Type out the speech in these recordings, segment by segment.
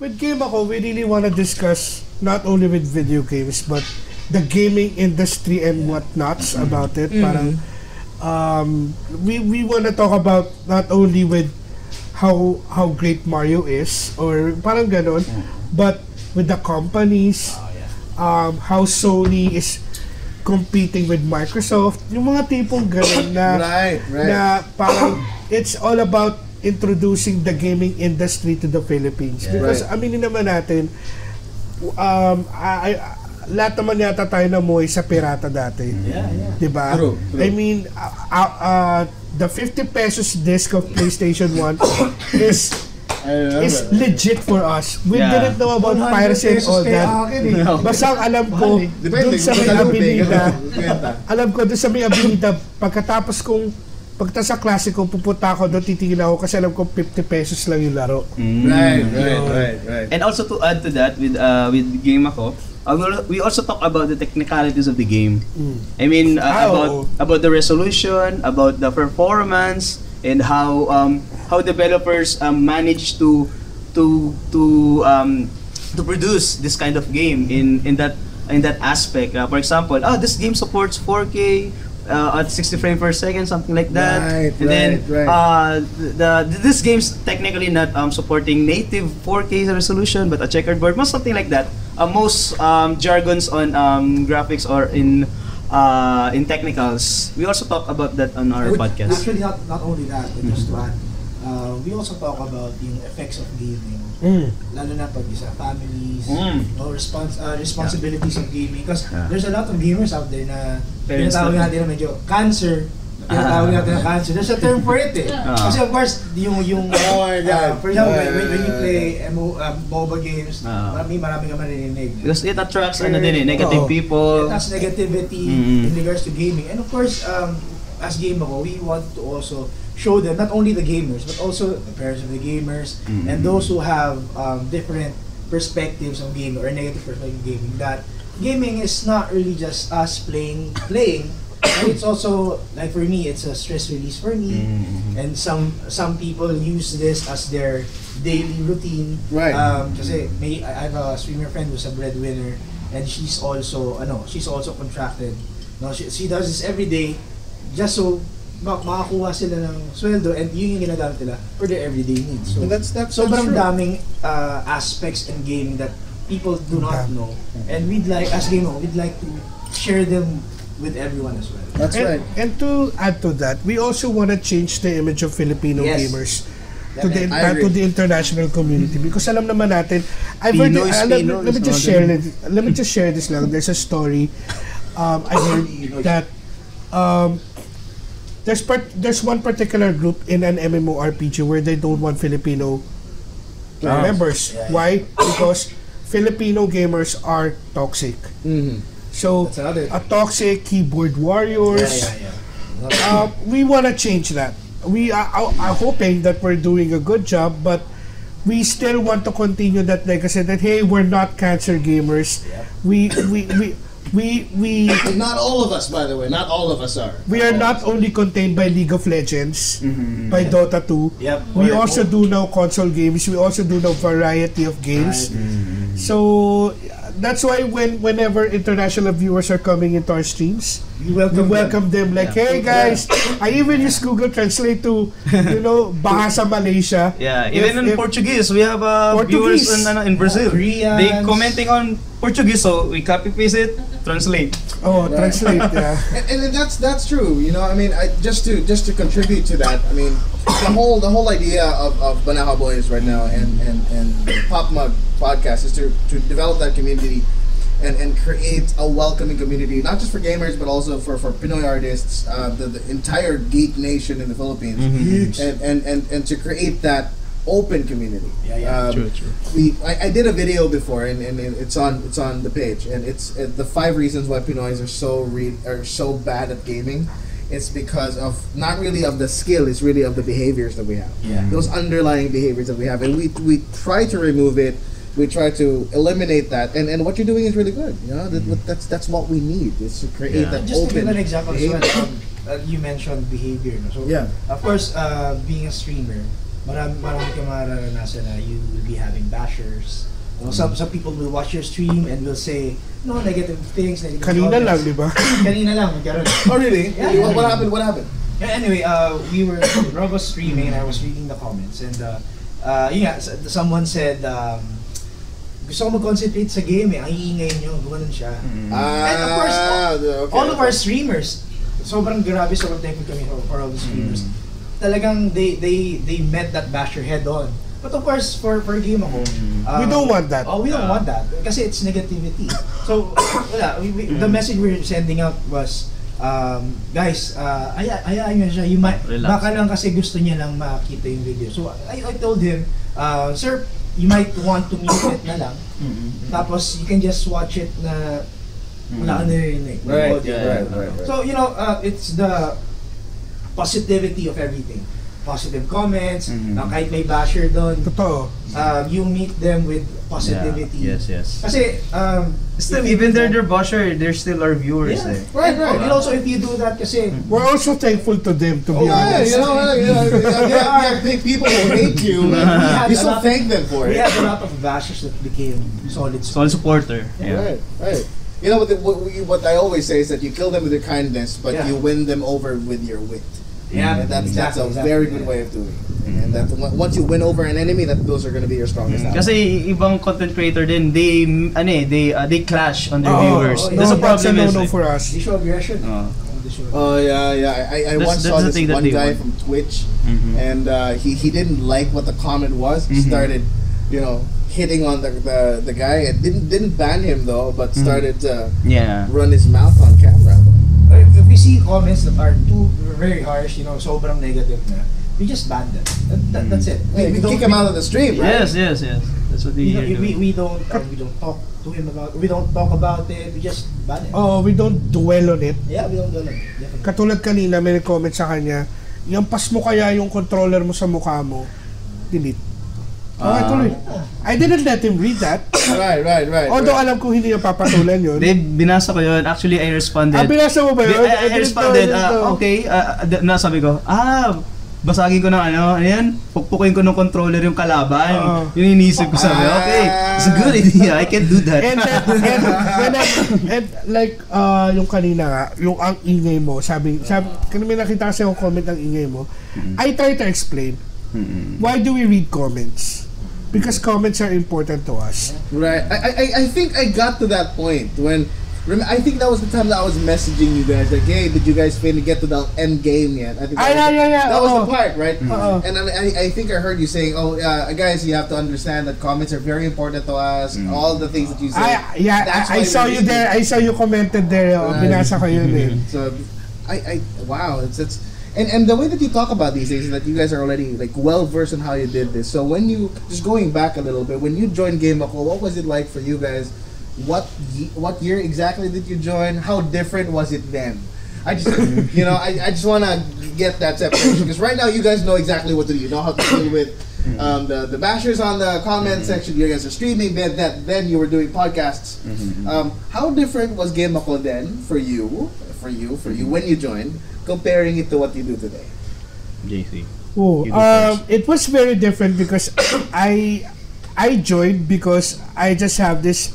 with Game Ako, we really want to discuss not only with video games, but the gaming industry and whatnots about it. Parang, um, we, we want to talk about not only with how how great Mario is, or parang ganon, but with the companies, um, how Sony is competing with Microsoft, yung mga tipong ganun na Right, right. na parang it's all about introducing the gaming industry to the Philippines. Because Right. aminin naman natin, um, I, I- lahat naman yata tayo namuhay sa pirata dati. Yeah, yeah. Di ba? True, true. I mean, uh, uh, uh, the 50 pesos disc of PlayStation 1 is is legit for us. We Yeah. didn't know about 100 piracy and all that. akin eh. Basta ang alam ko, dun sa may abilida, alam ko doon sa may abilida, pagkatapos kong pagta sa klase ko, pupunta ako doon, titigil ako kasi alam ko 50 pesos lang yung laro. Right, right, right, right. And also to add to that with uh, with game ako, uh, we also talk about the technicalities of the game. I mean uh, Ah, about oo. about the resolution, about the performance, and how um, how developers um, manage to to to um, to produce this kind of game in in that in that aspect. Uh, for example, oh this game supports 4K. Uh, at 60 frames per second, something like that. Right, and then right, right. uh, the, the this game's technically not um, supporting native 4K resolution, but a checkerboard, most something like that. Uh, most um, jargons on um, graphics or in uh, in technicals. We also talk about that on our Which- podcast. Actually, not, not only that, but just to add, uh, we also talk about yung effects of gaming. Mm. Lalo na pag sa families, Mm. no, respons- uh, responsibilities of gaming. Because Yeah. there's a lot of gamers out there na na- natin na medyo cancer. Tinatawag natin na cancer. There's a term for it eh. Ah. Kasi of course, yung, yung Oh my uh, God. for example, when, Yeah, when, when you yeah, play MO, uh, MOBA games, Ah. marami, marami ka maririnig. Because it attracts ano din eh, negative Oo. people. That's negativity Mm. in regards to gaming. And of course, um, as Game Ako, we want to also show them, not only the gamers, but also the parents of the gamers, Mm. and those who have um, different perspectives on gaming, or negative perspective of gaming, that gaming is not really just us playing, playing, it's also, like for me, it's a stress release for me, Mm. and some some people use this as their daily routine. Right. Um, kasi may I I have a streamer friend who's a breadwinner, and she's also ano, she's also contracted. No, she, she does this every day, just so ma- makakuha sila ng sweldo and yun yung ginagamit nila for their everyday needs. So, And that's- that's- sobrang that's true. daming uh, aspects in gaming that people do not know. And we'd like, as gamer, we'd like to share them with everyone as well. That's and, right. and to add to that, we also want to change the image of Filipino Yes. gamers to the Definitely. I uh, to agree. the international community because alam naman natin I've heard Pinoy is uh, let, Pinoy, let me just share it let me just share this lang there's a story um, I heard that um, there's part, there's one particular group in an MMORPG where they don't want Filipino Ah. members Yeah, yeah. why because Filipino gamers are toxic Mhm. so a toxic keyboard warriors Yeah, yeah, yeah. uh, we want to change that. We are, are, are hoping that we're doing a good job, but we still want to continue that legacy. That hey, we're not cancer gamers. We we we we we Not all of us, by the way. Not all of us are. we are not only contained by League of Legends, Mm-hmm. by Dota 2. Yep. We Or- also do now console games. We also do now variety of games. So that's why when whenever international viewers are coming into our streams, We we welcome, welcome them like, hey guys, I even use Google Translate to, you know, Bahasa Malaysia. Yeah, If- even in if- Portuguese, we have uh, viewers in, ano, in Brazil. Koreans. They commenting on Portuguese, so we copy paste it, translate. Oh, Right. translate, yeah. And, and that's that's true. You know, I mean, I, just to just to contribute to that, I mean, the whole the whole idea of, of Banaha Boys right now and and and Pop Mug podcast is to to develop that community. And, and create a welcoming community, not just for gamers, but also for, for Pinoy artists, uh, the, the entire geek nation in the Philippines, Huge. and, and, and, and to create that open community. Yeah, yeah. Um, True, true. we I, I did a video before and, and it's on it's on the page and it's uh, the five reasons why Pinoys are so re- are so bad at gaming. It's because of not really of the skill, it's really of the behaviors that we have. Yeah. Those underlying behaviors that we have, and we we try to remove it. We try to eliminate that, and, and what you're doing is really good. You know, that, that's that's what we need is to create Yeah. that Just to open. give an example as well, behavior. um, uh, you mentioned behavior. No? So, Yeah. of course, uh, being a streamer, marami, marami kang mararanasan na you will be having bashers. You know, some, some people will watch your stream and will say, no, negative things, negative Kanina comments. lang, di ba? Kanina lang, magkaroon. Oh really? Yeah, what, yeah. what happened? What happened? Yeah, anyway, uh, we were Rob was streaming and I was reading the comments and uh, uh, yun nga, someone said um, gusto ko mag-concentrate sa game eh, ang iingay nyo, gumanon siya. Ah, And of course, all, okay, all of our streamers, sobrang grabe, sobrang thankful kami for, for all the streamers. Talagang they they they met that basher head on. But of course, for for game ako, uh, We don't want that. Oh, we don't want that kasi it's negativity. So, wala, we, we, the message we're sending out was um, guys, uh, aya, ayaan nyo siya. You might, Relax. baka lang kasi gusto niya lang makita yung video. So, I, I told him, uh, sir, you might want to mute it na lang. Tapos, you can just watch it na wala ka naririnig. Right, Audio. right, right, right. So, you know, uh, it's the positivity of everything. Positive comments, Mhm. uh, kahit may basher doon, Totoo. uh, you meet them with positivity. Yeah. Yes, yes. Kasi, um, Still, if even do they're that- their bosher, they're still our viewers Yeah. eh. Right, right. And also, if you do that kasi, We're also thankful to them, to be Oh, yeah, honest. you know, you know, you know, yeah, yeah, people who hate you, had you a still thank them for we it. had a lot of bashers that became solid Solid supporter. Right, Yeah. right. You know what, the, what, we- what I always say is that you kill them with your kindness, but Yeah. you win them over with your wit. Yeah, And that's that's a exactly, very good yeah. way of doing it. And that once you win over an enemy, that those are going to be your strongest. Mm. allies. Kasi ibang content creator din, they ano eh, they uh, they clash on their Oo, viewers. oh, no, That's a that's a problem is. no-no eh. for us. They show aggression. Oh. They Oh yeah, yeah. I, I That's- once that's saw this one guy want. from Twitch, Mhm. and uh, he he didn't like what the comment was. He Mhm. started, you know, hitting on the the, the guy. It didn't didn't ban him though, but Mhm. started to Yeah. run his mouth on camera. If, if we see comments that are too very harsh, you know, sobrang negative na, we just ban them. That, that, that's it. Hey, you don't- kick him out of the stream, right? Yes, yes, yes. That's what We, do. we, we don't uh, we don't talk to him about we don't talk about it. We just ban it. Oh, we don't dwell on it. Yeah, we don't do it. Definitely. Katulad kanina, may comment sa kanya, yung pas mo kaya yung controller mo sa mukha mo, delete. Okay, Ah. tuloy. I didn't let him read that. Right, right, right. Although right. alam ko hindi niya papatulan yun. They, binasa ko yun. Actually, I responded. Ah, binasa mo ba yun? I, I responded, know, I know. ah, okay, ah, ah, na sabi ko, ah, basagin ko ng ano, ano yan, pukpukin ko ng controller yung kalaban. Oo. Yung inisip ko sabi, okay, it's a good idea, I can do that. And, then, and, when I, and like, uh, yung kanina nga, yung ang ingay mo, sabi, sabi, kung may nakita kasi yung comment ng ingay mo, I try to explain, Mm-mm. why do we read comments? Because comments are important to us. Right. I, I, I think I got to that point when. I think that was the time that I was messaging you guys like, "Hey, did you guys finally get to the end game yet?" I think that Ah, was, yeah, yeah, yeah. that was the part, right? Oo. And I, I- I think I heard you saying, "Oh, uh, guys, you have to understand that comments are very important to us. All the things that you say." I, yeah, I, I saw you there. I saw you commented there. Oh, Right. binasa ko yun eh. So, I, I wow, it's it's and and the way that you talk about these things is that you guys are already like well versed in how you did this. So when you just going back a little bit, when you joined Game Ako, what was it like for you guys? What what year exactly did you join? How different was it then? I just you know I, I just want to get that separation because right now you guys know exactly what to do. You know how to deal with. Um, the the bashers on the comment section, you guys are streaming. Then that then you were doing podcasts. Um, how different was Game Ako then for you, for you, for you when you joined, comparing it to what you do today? JC. Oh, um, it was very different because I I joined because I just have this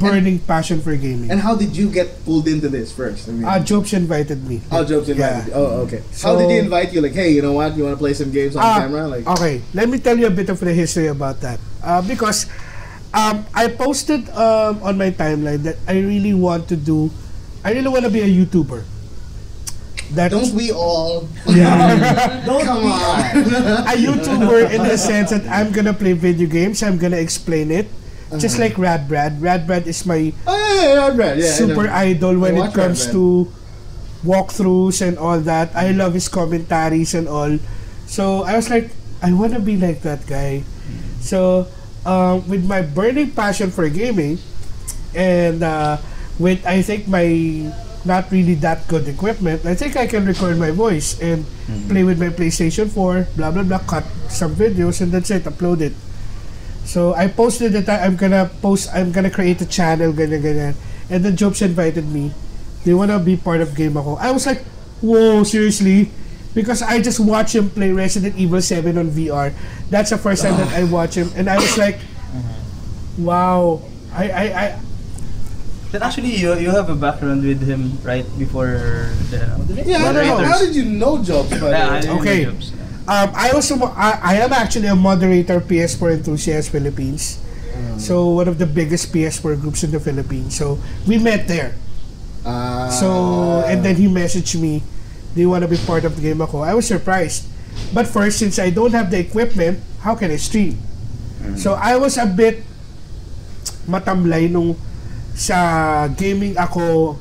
burning passion for gaming. And how did you get pulled into this first? I mean, Uh, Jobs invited me. how Jobs invited yeah. you? Oh, okay. how did he invite you? Like, hey, you know what? You want to play some games on Ah, camera? Like, Okay, let me tell you a bit of the history about that. Uh, because um, I posted um, on my timeline that I really want to do, I really want to be a YouTuber. That don't we all? Yeah. Don't Come on. a YouTuber in the sense that I'm gonna play video games, I'm gonna explain it. Just like Rad Brad. Rad Brad is my oh yeah, yeah, Brad. Yeah, super idol when it comes to walkthroughs and all that. I love his commentaries and all. So I was like, I want to be like that guy. So um, with my burning passion for gaming, and uh, with I think my not really that good equipment, I think I can record my voice and mm-hmm. play with my PlayStation 4, blah blah blah, cut some videos and that's it, upload it. So I posted that I'm gonna post, I'm gonna create a channel, ganyan ganyan. And then Jobs invited me. They wanna be part of Game Ako. I was like, whoa, seriously? because I just watched him play Resident Evil 7 on VR. That's the first time that ah. I watched him, and I was like, wow. I, I, I Then actually, you you have a background with him right before the. Yeah, No, no, no. how did you know Jobs? by the Yeah, way? I Okay. know jobs. Um, I also I, I am actually a moderator PS4 enthusiast Philippines. So one of the biggest PS4 groups in the Philippines. So we met there. Ah. So and then he messaged me, "Do you want to be part of the game?" Ako, I was surprised. But first, since I don't have the equipment, how can I stream? So I was a bit matamlay nung sa gaming ako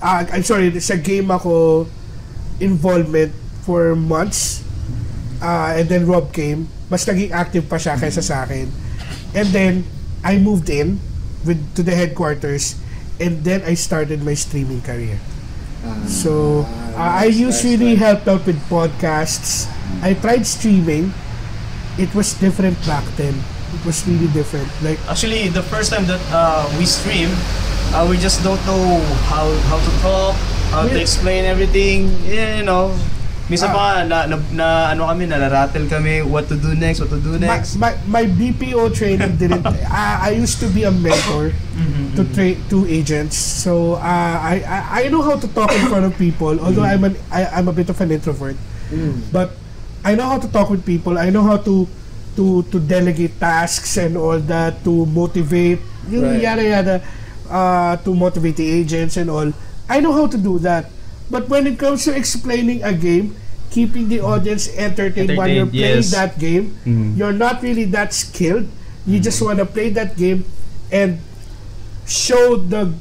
ah, I'm sorry, sa game ako involvement for months. Ah, and then Rob came. Mas naging active pa siya kaysa sa akin. And then, I moved in with to the headquarters and then I started my streaming career. So, uh, I usually helped out with podcasts. I tried streaming. It was different back then. It was really different. Like, Actually, the first time that uh, we stream, uh, we just don't know how how to talk, how to Yeah. explain everything. Yeah, you know. Misa Ah. pa na, na, na ano kami, nararattle kami what to do next, what to do my, next. my, my BPO training didn't. I, I used to be a mentor to tra- to agents, so uh, I, I I know how to talk in front of people. Although I'm an I, I'm a bit of an introvert, but I know how to talk with people. I know how to to to delegate tasks and all that to motivate yung Right. yada yada uh, to motivate the agents and all. I know how to do that. But when it comes to explaining a game, keeping the audience entertained, while you're Entertained, playing yes. that game, Mhm. you're not really that skilled. You just want to play that game and show the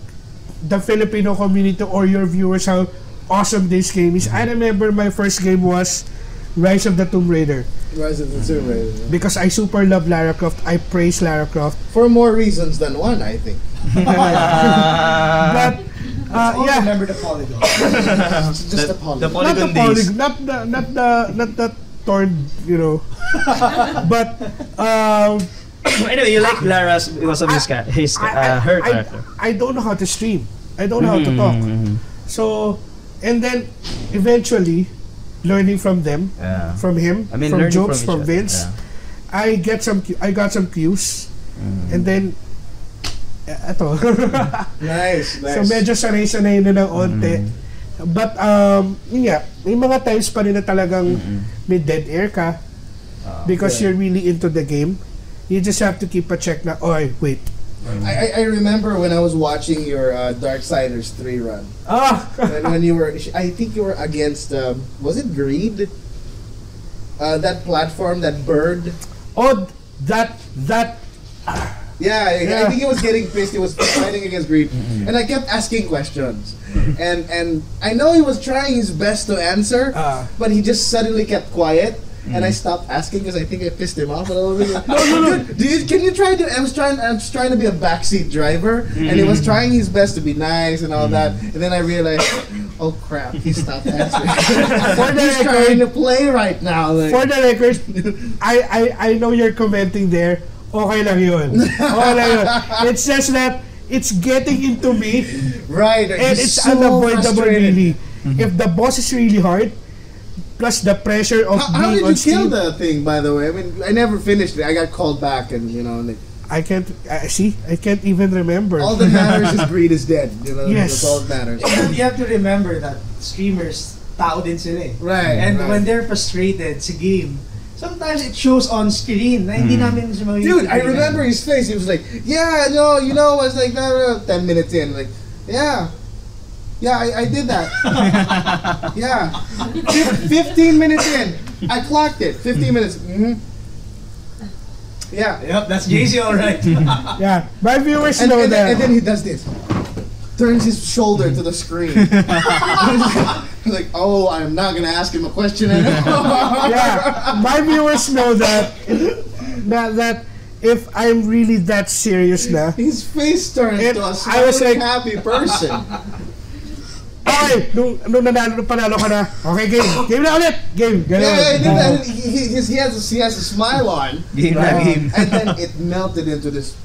the Filipino community or your viewers how awesome this game is. I remember my first game was Rise of the Tomb Raider Rise of the Tomb Raider. because I super love Lara Croft. I praise Lara Croft. For more reasons than one, I think. but uh, All yeah, remember the polygon. It's just The- a poly. the poly- not the Polygon days. not the not the not the torn, you know. but um, anyway, you like Lara's because of his, ca- his uh, her I, character. I don't know how to stream. I don't know how to talk. Mhm. So, and then eventually, learning from them, Yeah. from him, I mean, from jokes, from from, Vince, yeah. I get some. I got some cues, and then. eh, Eto. Nice, nice. so medyo sanay-sanay na ng onte. But um, yun nga, may mga times pa rin na talagang may dead air ka because yeah. you're really into the game. You just have to keep a check na, oy, wait. I, I, remember when I was watching your uh, Darksiders 3 run. Ah! when, when you were, I think you were against, um, was it Greed? Uh, that platform, that bird. oh, that, that, Yeah, I- I think he was getting pissed. He was fighting against Greed, and I kept asking questions, and and I know he was trying his best to answer, Ah. but he just suddenly kept quiet, and I mm. stopped asking because I think I pissed him off a little bit. no, no, no. Do you, can you try to? I was trying. I was trying to be a backseat driver, and he was mm. trying his best to be nice and all mm. that, and then I realized. Oh crap! He stopped answering. For the He's record- trying to play right now. like- for the record, I, I, I know you're commenting there. Okay lang yun. Okay lang yun. It's just that it's getting into me right, and it's so unavoidable really. Mm-hmm. If the boss is really hard, plus the pressure of How, how being did on you kill Steam, the thing, by the way? I mean, I never finished it. I got called back, and you know, like, I can't, uh, see, I can't even remember. all that matters is greed is dead. You know, Yes. that's all that matters. you have to remember that streamers, tao din sila eh. Right. And right. when they're frustrated sa game, sometimes it shows on screen na hindi namin siya. Dude, I remember his face. He was like, "Yeah, no, you know." I was like, "No, no." Ten minutes in, like, "Yeah, yeah, I, I did that." yeah, Fif- fifteen minutes in, I clocked it. Fifteen minutes. Mm-hmm. Yeah. Yep, that's JC alright. yeah, my viewers And, know and, then, that. and then he does this. Turns his shoulder to the screen. like, oh, I'm not gonna ask him a question anymore. yeah, my viewers know that, that, that if I'm really that serious now. His face turned And to a I was like- happy person. Okay, nung, nung nanalo, nung panalo ka na, okay, game, game na ulit, game, yeah, ganun. yeah, he, did that. He, he, he has he has a smile on, Game na game. and then it melted into this.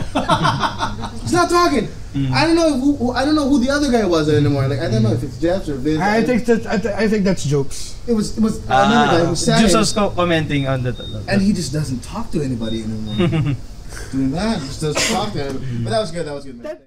He's not talking. Mm. I don't know who, who I don't know who the other guy was anymore. Like I don't know if it's Jeff or Vince. I think that I, th- I think that's jokes. it was it was another guy who sang, Just was commenting on that. and he just doesn't talk to anybody anymore. Doing that, just doesn't talk to him. But that was good. That was good. Man.